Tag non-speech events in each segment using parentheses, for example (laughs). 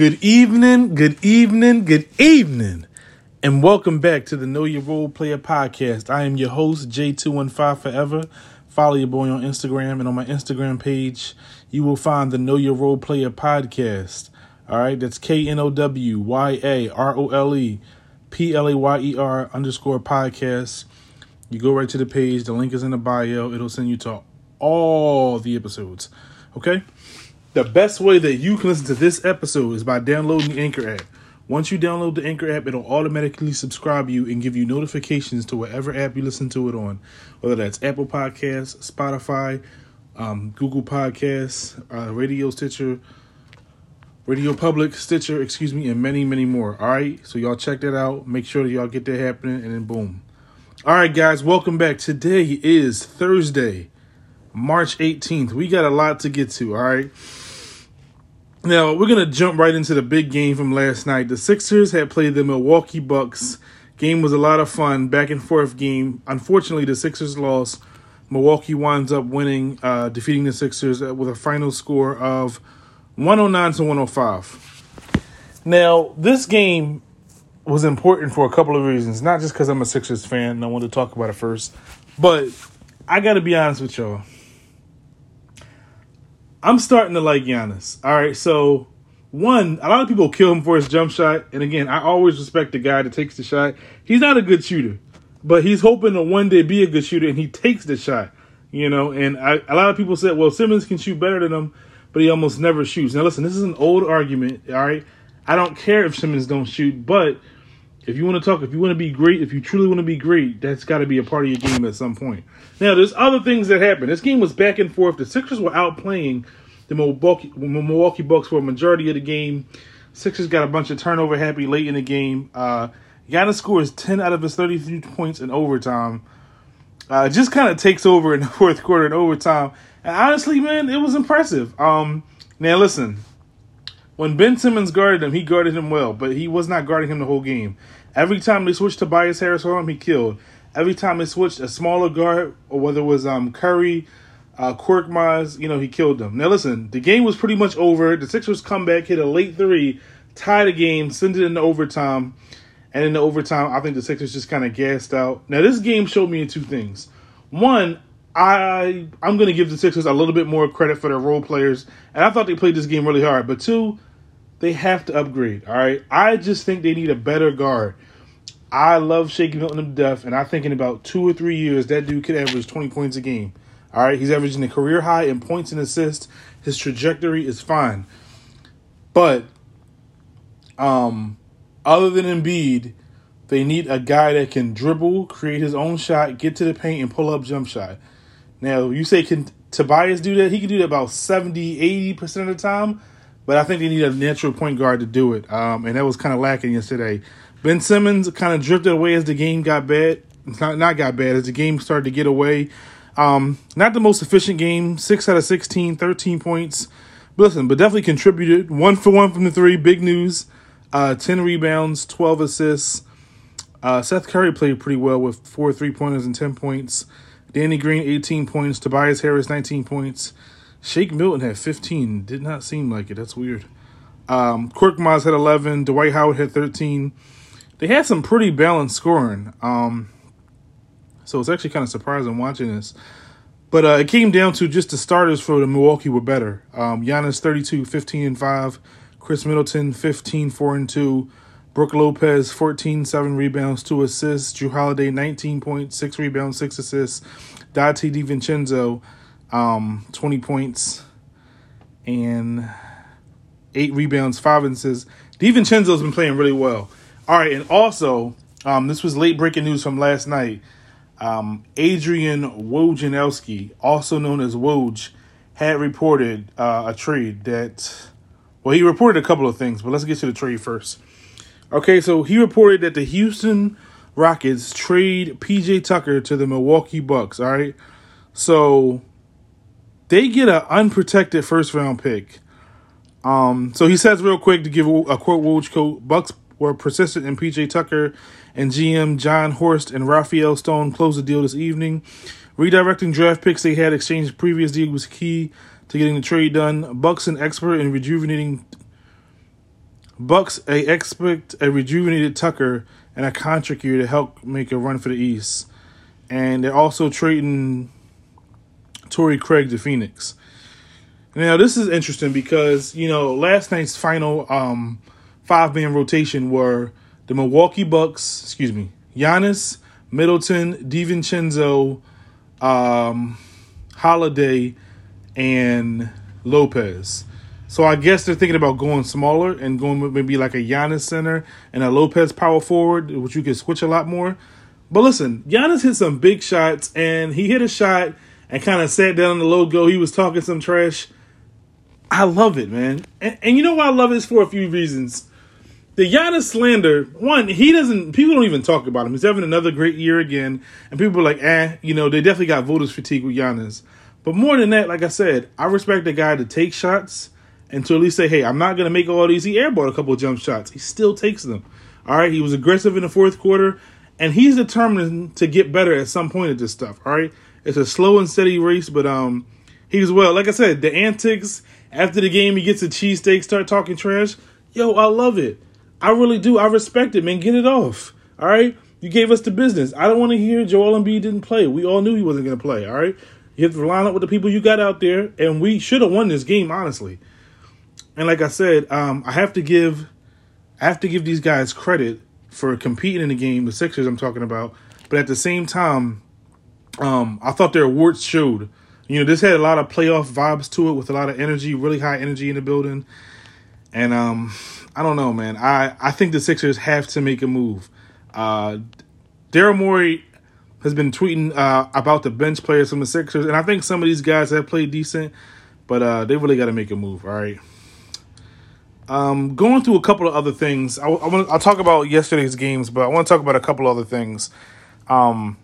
Good evening, good evening, good evening, and welcome back to the Know Your Role Player podcast. I am your host, J215 Forever. Follow your boy on Instagram, and on my Instagram page, you will find the Know Your Role Player podcast. All right, that's K N O W Y A R O L E P L A Y E R underscore podcast. You go right to the page, the link is in the bio, it'll send you to all the episodes. Okay? The best way that you can listen to this episode is by downloading the Anchor app. Once you download the Anchor app, it'll automatically subscribe you and give you notifications to whatever app you listen to it on, whether that's Apple Podcasts, Spotify, um, Google Podcasts, uh, Radio Stitcher, Radio Public, Stitcher, excuse me, and many, many more. All right, so y'all check that out. Make sure that y'all get that happening, and then boom. All right, guys, welcome back. Today is Thursday, March 18th. We got a lot to get to. All right. Now, we're going to jump right into the big game from last night. The Sixers had played the Milwaukee Bucks. Game was a lot of fun, back and forth game. Unfortunately, the Sixers lost. Milwaukee winds up winning, uh, defeating the Sixers with a final score of 109 to 105. Now, this game was important for a couple of reasons. Not just because I'm a Sixers fan and I want to talk about it first, but I got to be honest with y'all. I'm starting to like Giannis. All right, so one, a lot of people kill him for his jump shot, and again, I always respect the guy that takes the shot. He's not a good shooter, but he's hoping to one day be a good shooter, and he takes the shot. You know, and I, a lot of people said, well, Simmons can shoot better than him, but he almost never shoots. Now, listen, this is an old argument. All right, I don't care if Simmons don't shoot, but if you want to talk, if you want to be great, if you truly want to be great, that's got to be a part of your game at some point. Now, there's other things that happened. This game was back and forth. The Sixers were outplaying the Milwaukee, Bucks for a majority of the game. Sixers got a bunch of turnover happy late in the game. Uh, Giannis scores 10 out of his 33 points in overtime. Uh, just kind of takes over in (laughs) the fourth quarter in overtime. And honestly, man, it was impressive. Um, now, listen, when Ben Simmons guarded him, he guarded him well, but he was not guarding him the whole game. Every time they switched Tobias Harris on him, he killed. Every time they switched a smaller guard, or whether it was um, Curry, uh, Korkmaz, you know, he killed them. Now, listen, the game was pretty much over. The Sixers come back, hit a late three, tie the game, send it into overtime. And in the overtime, I think the Sixers just kind of gassed out. Now, this game showed me two things. One, I I'm going to give the Sixers a little bit more credit for their role players, and I thought they played this game really hard. But two, they have to upgrade. All right, I just think they need a better guard. I love Shake Milton to death, and I think in about two or three years that dude could average 20 points a game. All right, he's averaging a career high in points and assists. His trajectory is fine, but um, other than Embiid, they need a guy that can dribble, create his own shot, get to the paint, and pull up jump shot. Now, you say can Tobias do that? He can do that about 70, 80% of the time, but I think they need a natural point guard to do it. Um, and that was kind of lacking yesterday. Ben Simmons kind of drifted away as the game got bad. Not, not got bad, as the game started to get away. Um, not the most efficient game, 6 out of 16, 13 points. But listen, but definitely contributed. One for one from the three, big news. Uh, 10 rebounds, 12 assists. Uh, Seth Curry played pretty well with four three pointers and 10 points. Danny Green, 18 points. Tobias Harris, 19 points. Shake Milton had 15. Did not seem like it. That's weird. Um, Korkmaz had 11. Dwight Howard had 13. They had some pretty balanced scoring. Um, so it's actually kind of surprising watching this. But uh, it came down to just the starters for the Milwaukee were better. Um, Giannis 32, 15 and 5. Khris Middleton 15, 4 and 2. Brook Lopez 14, 7 rebounds, 2 assists. Jrue Holiday 19 points, 6 rebounds, 6 assists. Donte DiVincenzo um, 20 points and 8 rebounds, 5 assists. DiVincenzo's been playing really well. All right, and also, um, this was late breaking news from last night. Um, Adrian Wojnarowski, also known as Woj, had reported uh, a trade that, well, he reported a couple of things, but let's get to the trade first. Okay, so he reported that the Houston Rockets trade PJ Tucker to the Milwaukee Bucks. All right, so they get an unprotected first round pick. Um, so he says real quick to give a quote Woj quote, Bucks were persistent in PJ Tucker and GM Jon Horst and Rafael Stone closed the deal this evening. Redirecting draft picks they had exchanged previous deal was key to getting the trade done. Bucks an expert in rejuvenating Bucks a expect a rejuvenated Tucker and a contract year to help make a run for the East. And they're also trading Torrey Craig to Phoenix. Now this is interesting because you know last night's final um, five man rotation were the Milwaukee Bucks, excuse me, Giannis, Middleton, DiVincenzo, um, Holiday, and Lopez. So I guess they're thinking about going smaller and going with maybe like a Giannis center and a Lopez power forward, which you can switch a lot more. But listen, Giannis hit some big shots, and he hit a shot and kind of sat down on the logo. He was talking some trash. I love it, man. And, and you know why I love it is for a few reasons. The Giannis slander, one, he doesn't, people don't even talk about him. He's having another great year again. And people are like, eh, you know, they definitely got voters fatigue with Giannis. But more than that, like I said, I respect the guy to take shots and to at least say, hey, I'm not going to make all these. He airballed a couple jump shots. He still takes them. All right. He was aggressive in the fourth quarter, and he's determined to get better at some point at this stuff. All right. It's a slow and steady race, but um, he he's well. Like I said, the antics after the game, he gets a cheesesteak, start talking trash. Yo, I love it. I really do. I respect it, man. Get it off. All right. You gave us the business. I don't want to hear Joel Embiid didn't play. We all knew he wasn't going to play. All right. You have to line up with the people you got out there, and we should have won this game, honestly. And like I said, um, I have to give, I have to give these guys credit for competing in the game. The Sixers I'm talking about, but at the same time, um, I thought their warts showed. You know, this had a lot of playoff vibes to it with a lot of energy, really high energy in the building. And um, I don't know, man. I, I think the Sixers have to make a move. Uh, Daryl Morey has been tweeting uh, about the bench players from the Sixers, and I think some of these guys have played decent, but uh, they really got to make a move. All right. Um, going through a couple of other things. I, I want I'll talk about yesterday's games, but I want to talk about a couple other things. Um,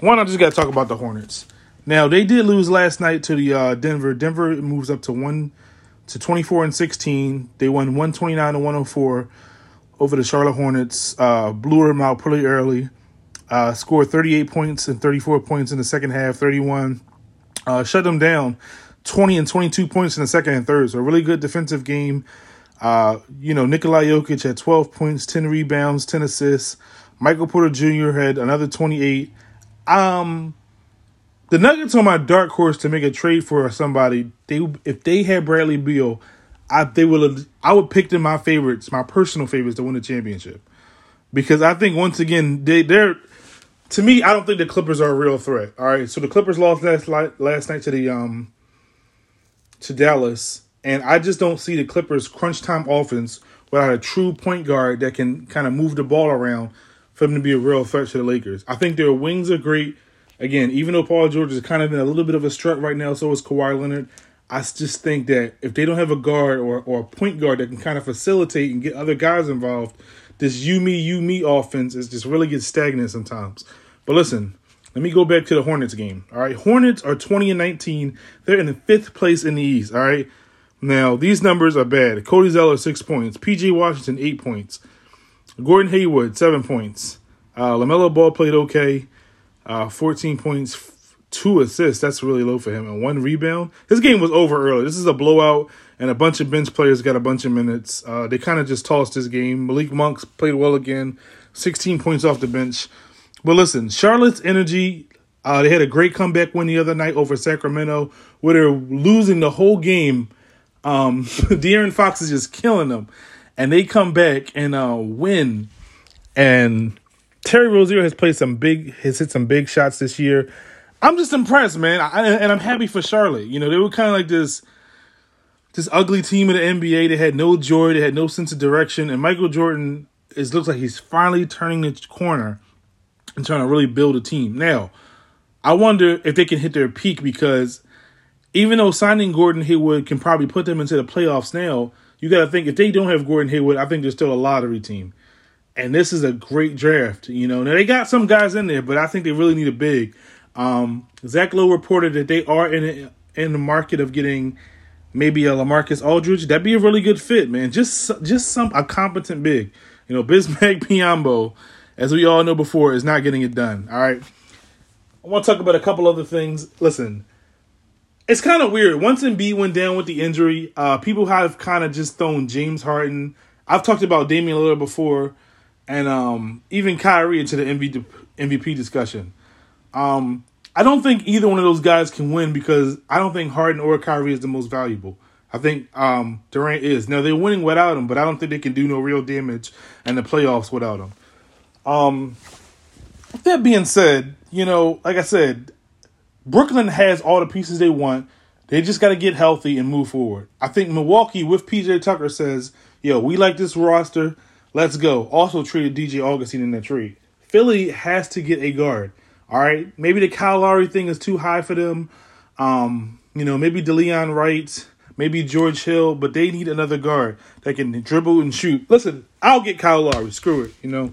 one, I just got to talk about the Hornets. Now they did lose last night to the uh, Denver. Denver moves up to one to twenty four and sixteen. They won one twenty nine to one hundred four over the Charlotte Hornets. Uh, blew them out pretty early. Uh, scored thirty eight points and thirty four points in the second half. Thirty one. Uh, shut them down. 20 and 22 points in the second and third. So a really good defensive game. Uh, you know, Nikolai Jokic had 12 points, 10 rebounds, 10 assists. Michael Porter Jr. had another 28. Um, the Nuggets are my dark horse to make a trade for somebody. They if they had Bradley Beal, I they would I would pick them my favorites, my personal favorites to win the championship. Because I think once again they they're to me I don't think the Clippers are a real threat. All right, so the Clippers lost last last night to the um to Dallas, and I just don't see the Clippers crunch time offense without a true point guard that can kind of move the ball around for them to be a real threat to the Lakers. I think their wings are great again, even though Paul George is kind of in a little bit of a strut right now, so is Kawhi Leonard. I just think that if they don't have a guard or, or a point guard that can kind of facilitate and get other guys involved, this you me you me offense is just really gets stagnant sometimes. But listen, let me go back to the Hornets game. All right, Hornets are twenty and nineteen. They're in the fifth place in the East. All right, now these numbers are bad. Cody Zeller six points, PJ Washington eight points, Gordon Hayward seven points. Uh, LaMelo Ball played okay. Uh, 14 points, two assists. That's really low for him. And one rebound. His game was over early. This is a blowout, and a bunch of bench players got a bunch of minutes. Uh, they kind of just tossed this game. Malik Monks played well again, 16 points off the bench. But listen, Charlotte's energy. Uh, they had a great comeback win the other night over Sacramento, where they're losing the whole game. Um, (laughs) De'Aaron Fox is just killing them, and they come back and uh, win. And Terry Rozier has played some big, has hit some big shots this year. I'm just impressed, man, I, and I'm happy for Charlotte. You know, they were kind of like this, this ugly team in the NBA. They had no joy, they had no sense of direction, and Michael Jordan is looks like he's finally turning the corner and trying to really build a team. Now, I wonder if they can hit their peak because even though signing Gordon Hayward can probably put them into the playoffs now, you got to think if they don't have Gordon Hayward, I think they're still a lottery team and this is a great draft. You know, now they got some guys in there, but I think they really need a big. Um, Zach Lowe reported that they are in in the market of getting maybe a LaMarcus Aldridge. That'd be a really good fit, man. Just just some a competent big. You know, Bismack (laughs) Biyombo, as we all know before, is not getting it done. All right. I want to talk about a couple other things. Listen, it's kind of weird. Once Embiid went down with the injury, uh, people have kind of just thrown James Harden I've talked about Damian Lillard before, and um, even Kyrie into the MVP discussion. Um, I don't think either one of those guys can win because I don't think Harden or Kyrie is the most valuable. I think um, Durant is. Now they're winning without him, but I don't think they can do no real damage in the playoffs without him. Um, that being said, you know, like I said, Brooklyn has all the pieces they want. They just got to get healthy and move forward. I think Milwaukee with PJ Tucker says, "Yo, we like this roster. Let's go." Also traded DJ Augustin in that trade. Philly has to get a guard. All right, maybe the Kyle Lowry thing is too high for them. Um, you know, maybe Delon Wright, maybe George Hill, but they need another guard that can dribble and shoot. Listen, I'll get Kyle Lowry. Screw it. You know,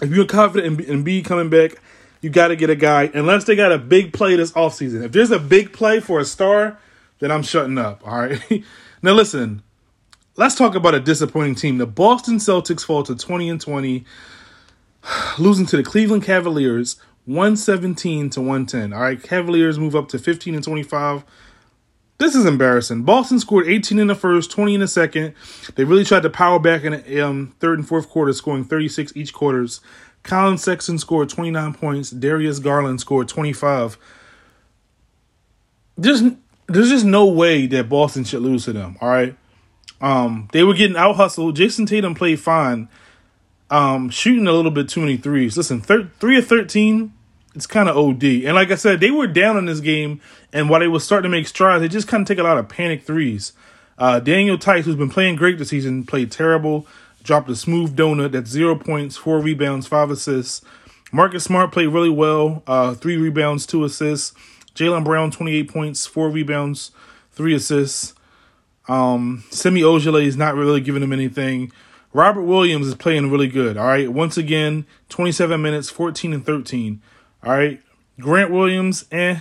if you're confident in, in B coming back, you got to get a guy. Unless they got a big play this offseason. If there's a big play for a star, then I'm shutting up. All right. (laughs) now listen, let's talk about a disappointing team. The Boston Celtics fall to 20 and 20 (sighs) losing to the Cleveland Cavaliers 117 to 110. All right, Cavaliers move up to 15 and 25. This is embarrassing. Boston scored 18 in the first, 20 in the second. They really tried to power back in the um, third and fourth quarter, scoring 36 each quarters. Collin Sexton scored 29 points. Darius Garland scored 25. There's there's just no way that Boston should lose to them. All right, um, they were getting out hustled. Jayson Tatum played fine um, shooting a little bit too many threes. Listen, thir- three of thirteen, it's kind of OD. And like I said, they were down in this game, and while they were starting to make strides, they just kind of take a lot of panic threes. Uh, Daniel Theis, who's been playing great this season, played terrible. Dropped a smooth donut. That's zero points, four rebounds, five assists. Marcus Smart played really well. Uh, three rebounds, two assists. Jaylen Brown, 28 points, four rebounds, three assists. Um, Semi Ojeleye is not really giving him anything. Robert Williams is playing really good. All right. Once again, 27 minutes, 14 and 13. All right. Grant Williams, eh.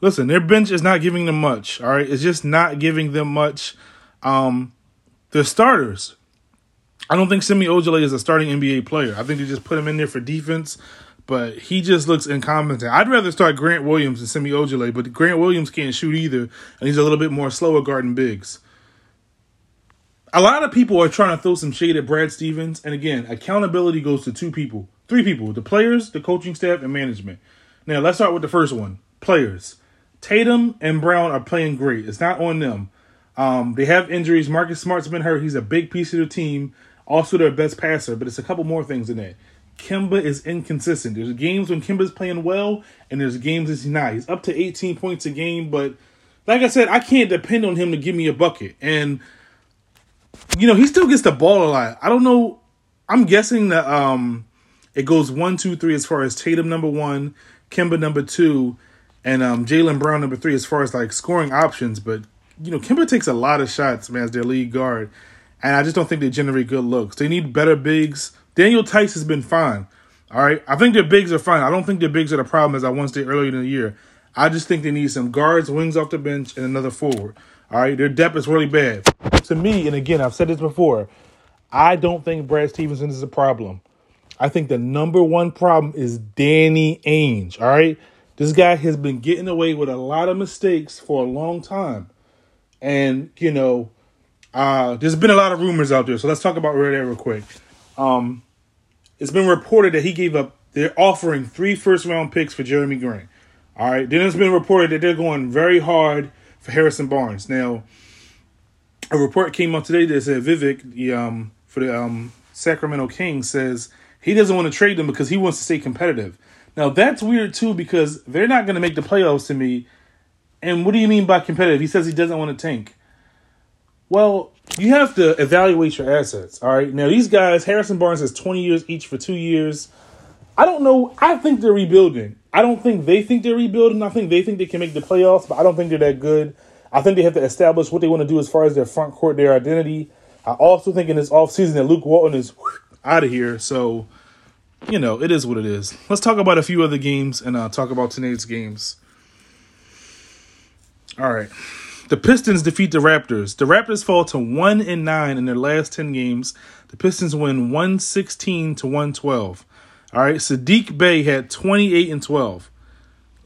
Listen, their bench is not giving them much. All right. It's just not giving them much. Um, the starters. I don't think Semi Ojeleye is a starting NBA player. I think they just put him in there for defense, but he just looks incompetent. I'd rather start Grant Williams than Semi Ojeleye, but Grant Williams can't shoot either, and he's a little bit more slower guarding bigs a lot of people are trying to throw some shade at Brad Stevens. And again, accountability goes to two people, three people the players, the coaching staff, and management. Now, let's start with the first one players. Tatum and Brown are playing great. It's not on them. Um, they have injuries. Marcus Smart's been hurt. He's a big piece of the team, also their best passer, but it's a couple more things in that. Kemba is inconsistent. There's games when Kemba's playing well, and there's games he's not. He's up to 18 points a game, but like I said, I can't depend on him to give me a bucket. And you know, he still gets the ball a lot. I don't know. I'm guessing that um, it goes one, two, three as far as Tatum number one, Kemba number two, and um, Jaylen Brown number three as far as like scoring options. But you know, Kemba takes a lot of shots, man, as their lead guard, and I just don't think they generate good looks. They need better bigs. Daniel Theis has been fine. All right, I think their bigs are fine. I don't think their bigs are the problem as I once did earlier in the year. I just think they need some guards, wings off the bench, and another forward. All right, their depth is really bad. To me, and again, I've said this before, I don't think Brad Stevenson is a problem. I think the number one problem is Danny Ainge. All right, this guy has been getting away with a lot of mistakes for a long time, and you know, uh, there's been a lot of rumors out there. So let's talk about that real quick. Um, it's been reported that he gave up. They're offering three first round picks for Jerami Grant. All right. Then it's been reported that they're going very hard for Harrison Barnes. Now, a report came out today that said Vivek, the um, for the um, Sacramento Kings, says he doesn't want to trade them because he wants to stay competitive. Now that's weird too because they're not going to make the playoffs to me. And what do you mean by competitive? He says he doesn't want to tank. Well, you have to evaluate your assets. All right. Now these guys, Harrison Barnes has twenty years each for two years. I don't know. I think they're rebuilding. I don't think they think they're rebuilding. I think they think they can make the playoffs, but I don't think they're that good. I think they have to establish what they want to do as far as their front court, their identity. I also think in this offseason that Luke Walton is out of here. So, you know, it is what it is. Let's talk about a few other games and uh, talk about tonight's games. All right. The Pistons defeat the Raptors. The Raptors fall to 1 and 9 in their last 10 games. The Pistons win 116 to 112. All right, Sadiq Bey had 28 and 12.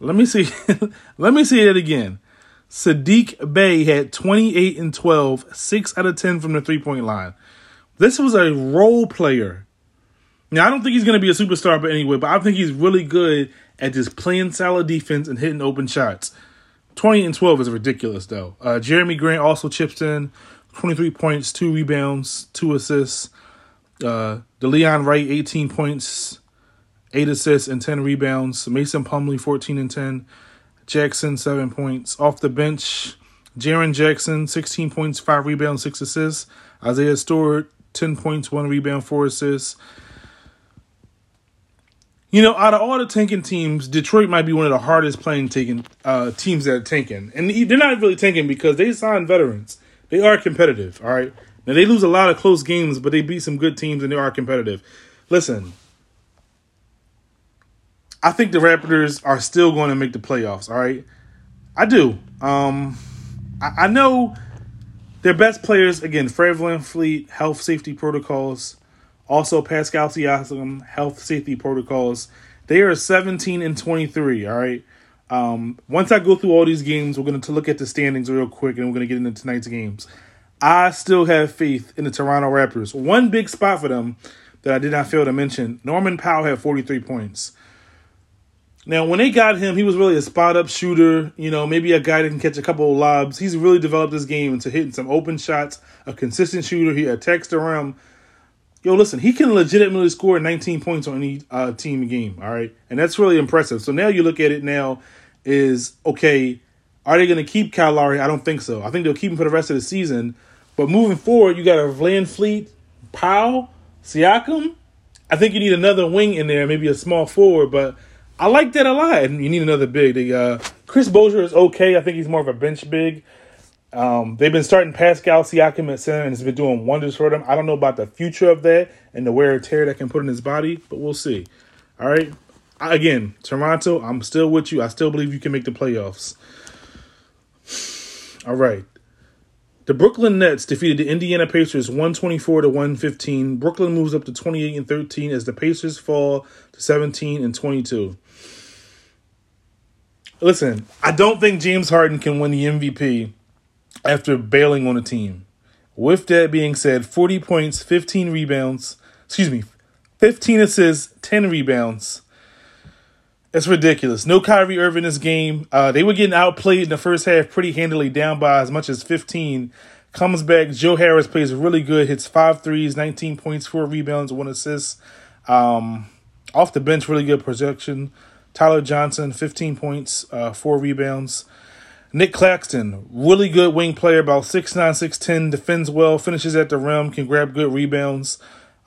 Let me see. (laughs) Let me see it again. Sadiq Bey had 28 and 12, 6 out of 10 from the three point line. This was a role player. Now I don't think he's going to be a superstar, but anyway, but I think he's really good at just playing solid defense and hitting open shots. 20 and 12 is ridiculous, though. Uh, Jerami Grant also chips in 23 points, two rebounds, two assists. Uh, Delon Wright, 18 points, eight assists, and 10 rebounds. Mason Plumlee, 14 and 10. Jackson, seven points. Off the bench, Jaren Jackson, 16 points, five rebounds, six assists. Isaiah Stewart, 10 points, one rebound, four assists. You know, out of all the tanking teams, Detroit might be one of the hardest playing taking uh, teams that are tanking, and they're not really tanking because they sign veterans. They are competitive. All right. Now they lose a lot of close games, but they beat some good teams and they are competitive. Listen, I think the Raptors are still going to make the playoffs. All right, I do. Um, I, I know their best players again: Fred VanVleet, health safety protocols. Also, Pascal Siakam, health safety protocols. They are 17 and 23. All right. Um, once I go through all these games, we're going to look at the standings real quick and we're going to get into tonight's games. I still have faith in the Toronto Raptors. One big spot for them that I did not fail to mention Norman Powell had 43 points. Now, when they got him, he was really a spot up shooter, you know, maybe a guy that can catch a couple of lobs. He's really developed this game into hitting some open shots, a consistent shooter. He attacks the rim yo, listen, he can legitimately score 19 points on any uh, team game, all right? And that's really impressive. So now you look at it now is, okay, are they going to keep Kyle Lowry? I don't think so. I think they'll keep him for the rest of the season. But moving forward, you got a VanVleet, Powell, Siakam. I think you need another wing in there, maybe a small forward, but I like that a lot. And you need another big. The, uh, Chris Boucher is okay. I think he's more of a bench big. Um, they've been starting Pascal Siakam at center, and it's been doing wonders for them. I don't know about the future of that and the wear and tear that can put in his body, but we'll see. All right. Again, Toronto, I'm still with you. I still believe you can make the playoffs. All right. The Brooklyn Nets defeated the Indiana Pacers 124 to 115. Brooklyn moves up to 28 and 13 as the Pacers fall to 17 and 22. Listen, I don't think James Harden can win the MVP after bailing on a team. With that being said, 40 points, 15 rebounds, excuse me, 15 assists, 10 rebounds. It's ridiculous. No Kyrie Irving this game. Uh, they were getting outplayed in the first half pretty handily, down by as much as 15. Comes back. Joe Harris plays really good, hits five threes, 19 points, four rebounds, one assist. Um, off the bench, really good projection. Tyler Johnson, 15 points, uh, four rebounds. Nic Claxton, really good wing player, about 6'9, 6'10, defends well, finishes at the rim, can grab good rebounds.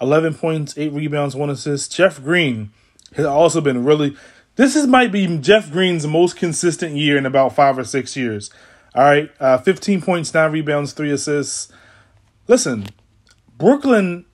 11 points, 8 rebounds, 1 assist. Jeff Green has also been really. This is might be Jeff Green's most consistent year in about five or six years. All right, uh, 15 points, 9 rebounds, 3 assists. Listen, Brooklyn.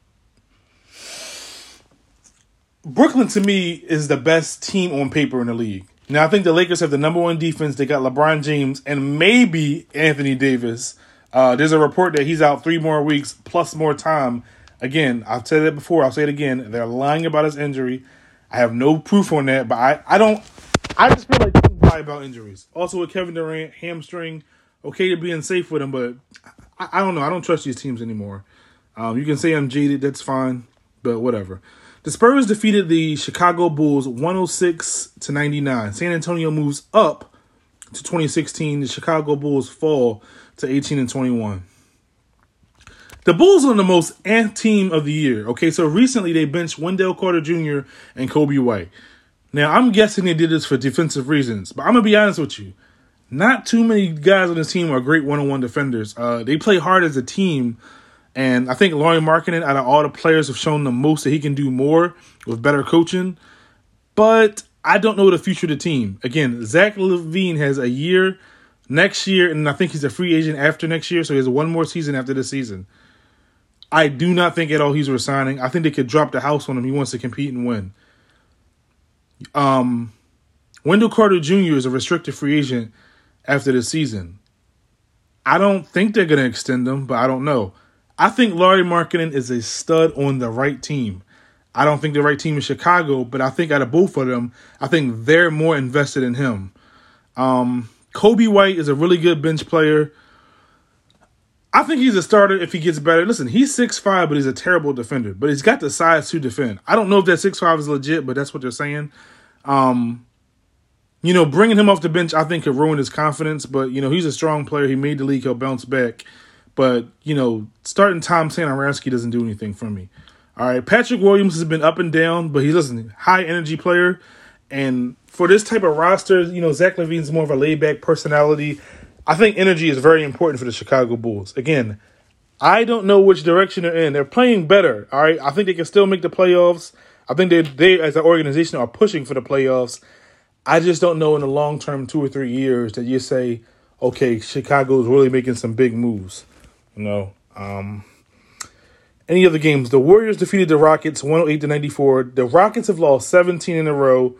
Brooklyn to me is the best team on paper in the league. Now I think the Lakers have the number one defense. They got LeBron James and maybe Anthony Davis. Uh, there's a report that he's out three more weeks plus more time. Again, I've said it before. I'll say it again. They're lying about his injury. I have no proof on that, but I, I don't. I just feel like teams lie about injuries. Also with Kevin Durant, hamstring. Okay to being safe with him, but I, I don't know. I don't trust these teams anymore. Um, you can say I'm jaded. That's fine, but whatever. The Spurs defeated the Chicago Bulls 106 to 99. San Antonio moves up to 2016. The Chicago Bulls fall to 18 and 21. The Bulls are the most ant team of the year. Okay, so recently they benched Wendell Carter Jr. and Coby White. Now I'm guessing they did this for defensive reasons, but I'm gonna be honest with you. Not too many guys on this team are great one-on-one defenders. Uh, they play hard as a team, and I think Lauri Markkanen, out of all the players, have shown the most that he can do more with better coaching. But I don't know the future of the team. Again, Zach LaVine has a year next year, and I think he's a free agent after next year, so he has one more season after this season. I do not think at all he's resigning. I think they could drop the house on him. He wants to compete and win. Um, Wendell Carter Jr. is a restricted free agent after the season. I don't think they're going to extend him, but I don't know. I think Lauri Markkanen is a stud on the right team. I don't think the right team is Chicago, but I think out of both of them, I think they're more invested in him. Um, Coby White is a really good bench player. I think he's a starter if he gets better. Listen, he's six five, but he's a terrible defender. But he's got the size to defend. I don't know if that six five is legit, but that's what they're saying. Um, you know, bringing him off the bench, I think, could ruin his confidence. But you know, he's a strong player. He made the league. He'll bounce back. But you know, starting Tom Satoransky doesn't do anything for me. All right, Patrick Williams has been up and down, but he's listen high energy player, and for this type of roster, you know, Zach LaVine's more of a laid back personality. I think energy is very important for the Chicago Bulls. Again, I don't know which direction they're in. They're playing better. All right. I think they can still make the playoffs. I think they they as an organization are pushing for the playoffs. I just don't know in the long term, two or three years, that you say, okay, Chicago is really making some big moves. You know. Um, any other games? The Warriors defeated the Rockets 108 to 94. The Rockets have lost 17 in a row.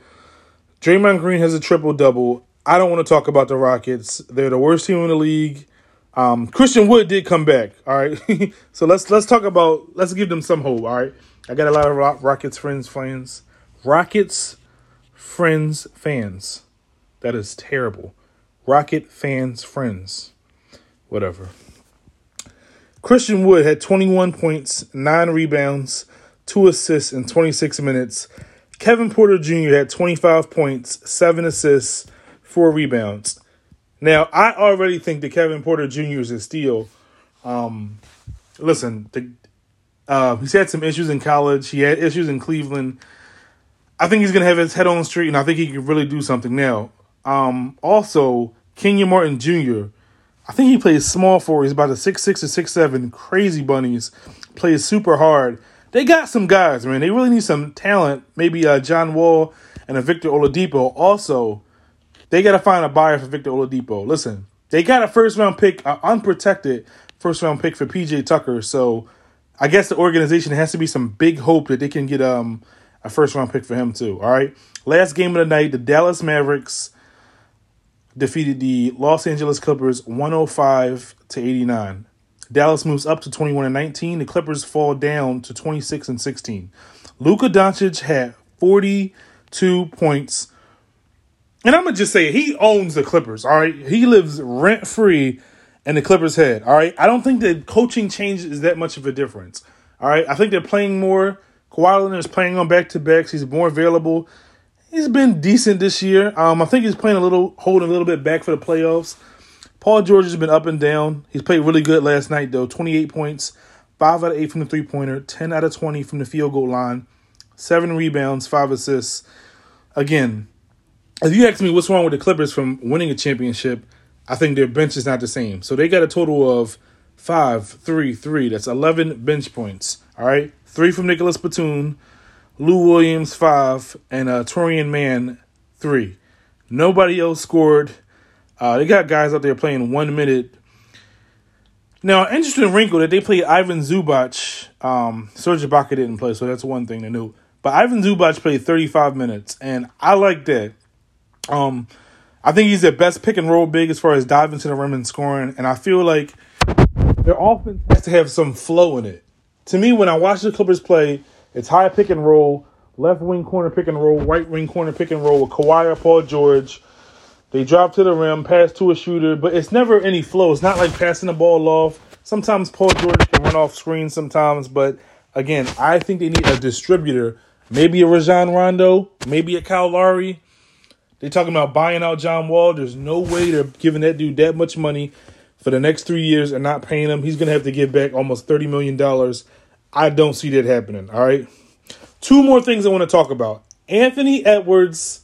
Draymond Green has a triple double. I don't want to talk about the Rockets. They're the worst team in the league. Um, Christian Wood did come back. All right, (laughs) so let's let's talk about let's give them some hope. All right, I got a lot of Rockets friends fans. Rockets friends fans. That is terrible. Rocket fans friends. Whatever. Christian Wood had 21 points, 9 rebounds, 2 assists in 26 minutes. Kevin Porter Jr. had 25 points, 7 assists, four rebounds. Now, I already think that Kevin Porter Jr. is a steal. Um, listen, the, uh, he's had some issues in college. He had issues in Cleveland. I think he's going to have his head on straight, and I think he can really do something now. Um, also, Kenyon Martin Jr., I think he plays small for. He's about a six six or six seven. Crazy bunnies. Plays super hard. They got some guys, man. They really need some talent. Maybe uh, John Wall and a Victor Oladipo. Also, they got to find a buyer for Victor Oladipo. Listen, they got a first round pick, unprotected first round pick for PJ Tucker. So I guess the organization has to be some big hope that they can get um a first round pick for him too. All right. Last game of the night, the Dallas Mavericks defeated the Los Angeles Clippers 105 to 89. Dallas moves up to 21 and 19. The Clippers fall down to 26 and 16. Luka Doncic had 42 points, and I'm gonna just say he owns the Clippers. All right, he lives rent free in the Clippers' head. All right, I don't think the coaching change is that much of a difference. All right, I think they're playing more. Kawhi Leonard is playing on back to backs. He's more available. He's been decent this year. Um, I think he's playing a little, holding a little bit back for the playoffs. Paul George has been up and down. He's played really good last night though. 28 points, five out of eight from the three pointer, 10 out of 20 from the field goal line, seven rebounds, five assists. Again, if you ask me what's wrong with the Clippers from winning a championship, I think their bench is not the same. So they got a total of five, three, three. That's 11 bench points. All right. Three from Nicholas Batum, Lou Williams, five, and uh, Taurean Mann, three. Nobody else scored. Uh, they got guys out there playing one minute. Now, interesting wrinkle that they played Ivan Zubac. Um, Serge Ibaka didn't play, so that's one thing to note. But Ivan Zubac played 35 minutes, and I like that. Um, I think he's the best pick and roll big as far as diving to the rim and scoring. And I feel like their offense has to have some flow in it. To me, when I watch the Clippers play, it's high pick and roll, left wing corner pick and roll, right wing corner pick and roll with Kawhi or Paul George. They drop to the rim, pass to a shooter, but it's never any flow. It's not like passing the ball off. Sometimes Paul George can run off screen sometimes, but again, I think they need a distributor. Maybe a Rajon Rondo, maybe a Kyle Lowry, They're talking about buying out John Wall. There's no way they're giving that dude that much money for the next three years and not paying him. He's gonna have to give back almost thirty million dollars. I don't see that happening. All right. Two more things I want to talk about. Anthony Edwards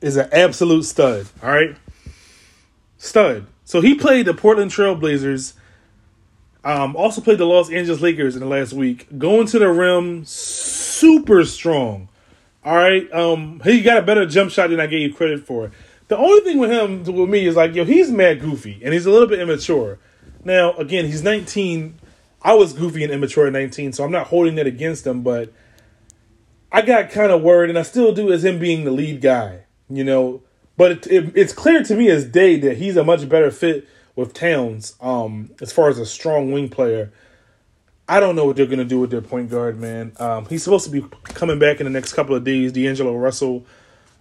is an absolute stud. All right. Stud. So he played the Portland Trailblazers. Um, also played the Los Angeles Lakers in the last week. Going to the rim, super strong. All right. Um, he got a better jump shot than I gave you credit for. The only thing with him, with me, is like, yo, he's mad goofy and he's a little bit immature. Now, again, he's 19. I was goofy and immature at 19, so I'm not holding that against him, but I got kind of worried, and I still do, as him being the lead guy, you know. But it, it, it's clear to me as day that he's a much better fit with Towns um, as far as a strong wing player I don't know what they're gonna do with their point guard, man. Um, he's supposed to be coming back in the next couple of days. D'Angelo Russell.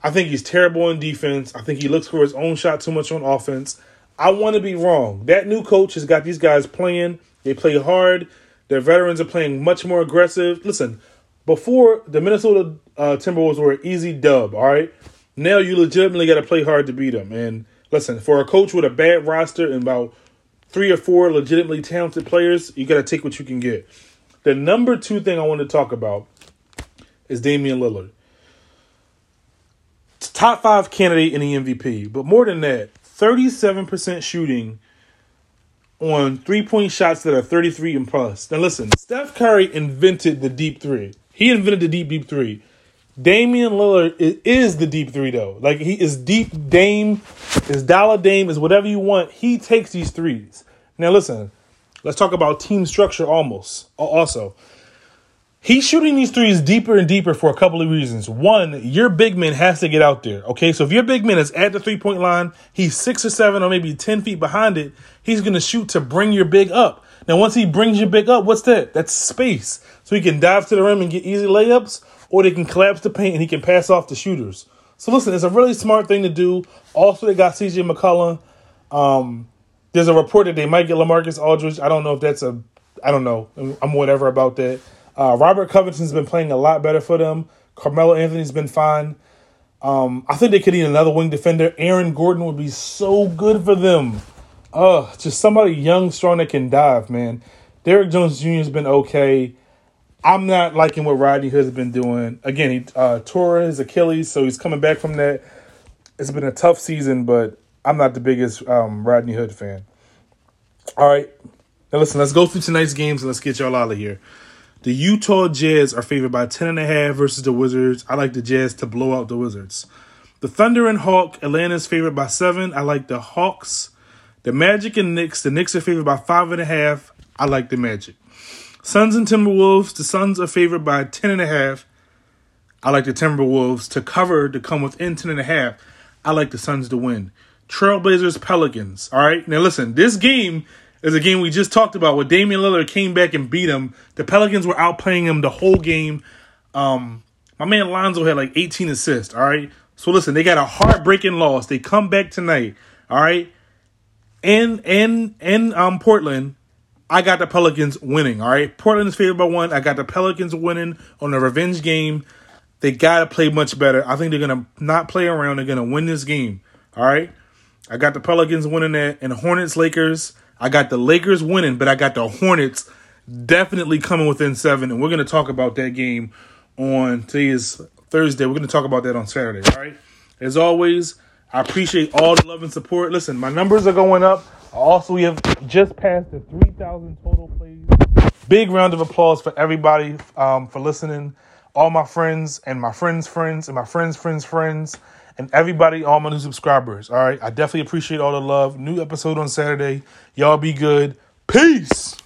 I think he's terrible in defense. I think he looks for his own shot too much on offense. I want to be wrong. That new coach has got these guys playing They play hard. Their veterans are playing much more aggressive. Listen, before the Minnesota uh, Timberwolves were an easy dub, all right? Now you legitimately got to play hard to beat them. And listen, for a coach with a bad roster and about three or four legitimately talented players, you got to take what you can get. The number two thing I want to talk about is Damian Lillard. Top five candidate in the MVP, but more than that, 37% shooting on three point shots that are 33 and plus. Now, listen, Steph Curry invented the deep three. He invented the deep, deep three. Damian Lillard is, the deep three, though. Like, he is deep Dame, is dollar Dame, is whatever you want. He takes these threes. Now, listen, let's talk about team structure almost. Also, He's shooting these threes deeper and deeper for a couple of reasons. One, your big man has to get out there. Okay, so if your big man is at the three point line, he's six or seven or maybe 10 feet behind it, he's going to shoot to bring your big up. Now, once he brings your big up, what's that? That's space. So he can dive to the rim and get easy layups, or they can collapse the paint and he can pass off the shooters. So listen, it's a really smart thing to do. Also, they got CJ McCollum. Um, there's a report that they might get LaMarcus Aldridge. I don't know if that's a, I don't know. I'm whatever about that. Uh, Robert Covington's been playing a lot better for them. Carmelo Anthony's been fine. Um, I think they could need another wing defender. Aaron Gordon would be so good for them. Uh, just somebody young, strong that can dive, man. Derrick Jones Jr. has been okay. I'm not liking what Rodney Hood has been doing. Again, he uh, tore his Achilles, so he's coming back from that. It's been a tough season, but I'm not the biggest um, Rodney Hood fan. All right. Now, listen, let's go through tonight's games and let's get y'all out of here. The Utah Jazz are favored by 10.5 versus the Wizards. I like the Jazz to blow out the Wizards. The Thunder and Hawk, Atlanta's favored by 7. I like the Hawks. The Magic and Knicks, the Knicks are favored by 5.5. I like the Magic. Suns and Timberwolves, the Suns are favored by 10.5. I like the Timberwolves to cover to come within 10.5. I like the Suns to win. Trailblazers, Pelicans. All right. Now, listen, this game is a game we just talked about where Damian Lillard came back and beat him. The Pelicans were outplaying him the whole game. Um, my man Lonzo had like 18 assists. All right. So listen, they got a heartbreaking loss. They come back tonight. All right. And and and um Portland, I got the Pelicans winning. All right. Portland is favored by one. I got the Pelicans winning on a revenge game. They gotta play much better. I think they're gonna not play around. They're gonna win this game. All right. I got the Pelicans winning that and Hornets Lakers. I got the Lakers winning, but I got the Hornets definitely coming within seven, and we're going to talk about that game on today's Thursday. We're going to talk about that on Saturday. All right. As always, I appreciate all the love and support. Listen, my numbers are going up. Also, we have just passed the 3,000 total plays. Big round of applause for everybody um, for listening. All my friends and my friends' friends and my friends' friends' friends and everybody, all my new subscribers. All right. I definitely appreciate all the love. New episode on Saturday. Y'all be good. Peace.